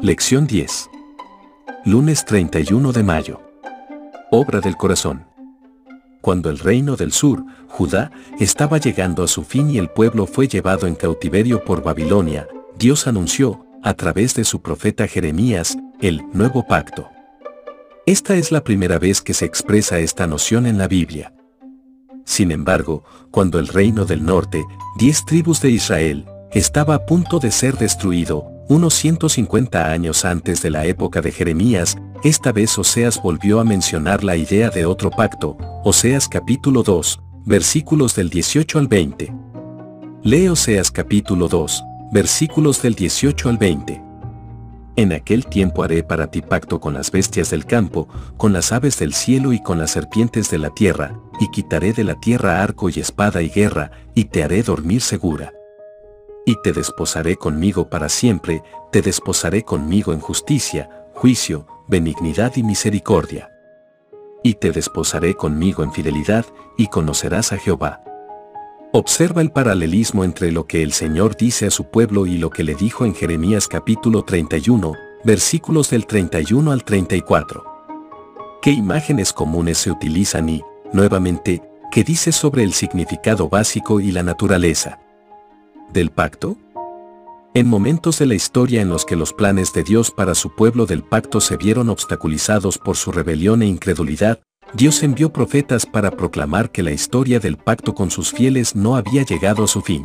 Lección 10. Lunes 31 de mayo. Obra del corazón. Cuando el reino del sur, Judá, estaba llegando a su fin y el pueblo fue llevado en cautiverio por Babilonia, Dios anunció, a través de su profeta Jeremías, el nuevo pacto. Esta es la primera vez que se expresa esta noción en la Biblia. Sin embargo, cuando el reino del norte, diez tribus de Israel, estaba a punto de ser destruido, unos 150 años antes de la época de Jeremías, esta vez Oseas volvió a mencionar la idea de otro pacto, Oseas capítulo 2, versículos del 18 al 20. Lee Oseas capítulo 2, versículos del 18 al 20. En aquel tiempo haré para ti pacto con las bestias del campo, con las aves del cielo y con las serpientes de la tierra, y quitaré de la tierra arco y espada y guerra, y te haré dormir segura. Y te desposaré conmigo para siempre, te desposaré conmigo en justicia, juicio, benignidad y misericordia. Y te desposaré conmigo en fidelidad, y conocerás a Jehová. Observa el paralelismo entre lo que el Señor dice a su pueblo y lo que le dijo en Jeremías capítulo 31, versículos del 31 al 34. ¿Qué imágenes comunes se utilizan y, nuevamente, qué dice sobre el significado básico y la naturaleza del pacto? En momentos de la historia en los que los planes de Dios para su pueblo del pacto se vieron obstaculizados por su rebelión e incredulidad, Dios envió profetas para proclamar que la historia del pacto con sus fieles no había llegado a su fin.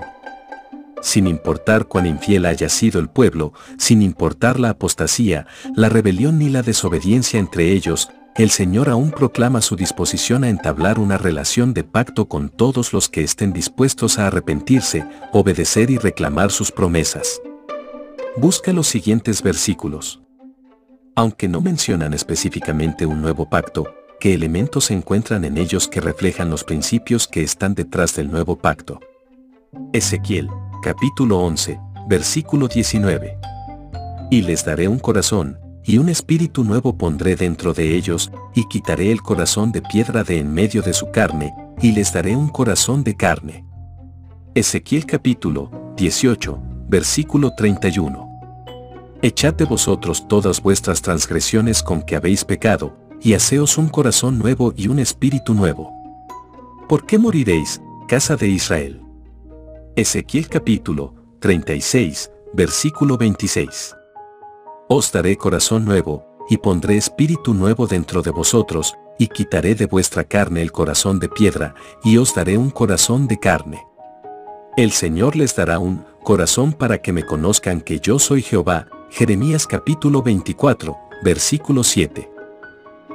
Sin importar cuán infiel haya sido el pueblo, sin importar la apostasía, la rebelión ni la desobediencia entre ellos, el Señor aún proclama su disposición a entablar una relación de pacto con todos los que estén dispuestos a arrepentirse, obedecer y reclamar sus promesas. Busca los siguientes versículos. Aunque no mencionan específicamente un nuevo pacto, qué elementos se encuentran en ellos que reflejan los principios que están detrás del nuevo pacto. Ezequiel, capítulo 11, versículo 19. Y les daré un corazón, y un espíritu nuevo pondré dentro de ellos, y quitaré el corazón de piedra de en medio de su carne, y les daré un corazón de carne. Ezequiel capítulo 18, versículo 31. Echad de vosotros todas vuestras transgresiones con que habéis pecado, y haceos un corazón nuevo y un espíritu nuevo. ¿Por qué moriréis, casa de Israel? Ezequiel capítulo 36, versículo 26. Os daré corazón nuevo, y pondré espíritu nuevo dentro de vosotros, y quitaré de vuestra carne el corazón de piedra, y os daré un corazón de carne. El Señor les dará un corazón para que me conozcan que yo soy Jehová. Jeremías capítulo 24, versículo 7.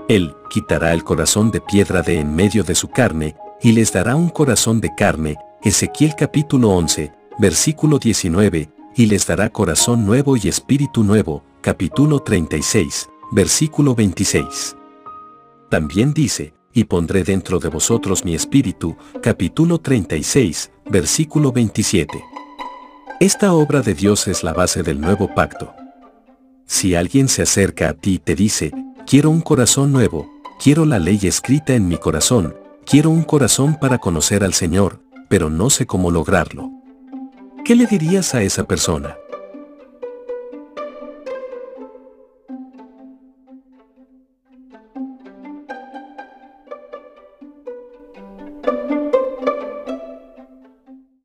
Él quitará el corazón de piedra de en medio de su carne, y les dará un corazón de carne, Ezequiel capítulo 11, versículo 19, y les dará corazón nuevo y espíritu nuevo, capítulo 36, versículo 26. También dice, y pondré dentro de vosotros mi espíritu, capítulo 36, versículo 27. Esta obra de Dios es la base del nuevo pacto. Si alguien se acerca a ti y te dice, Quiero un corazón nuevo, quiero la ley escrita en mi corazón, quiero un corazón para conocer al Señor, pero no sé cómo lograrlo. ¿Qué le dirías a esa persona?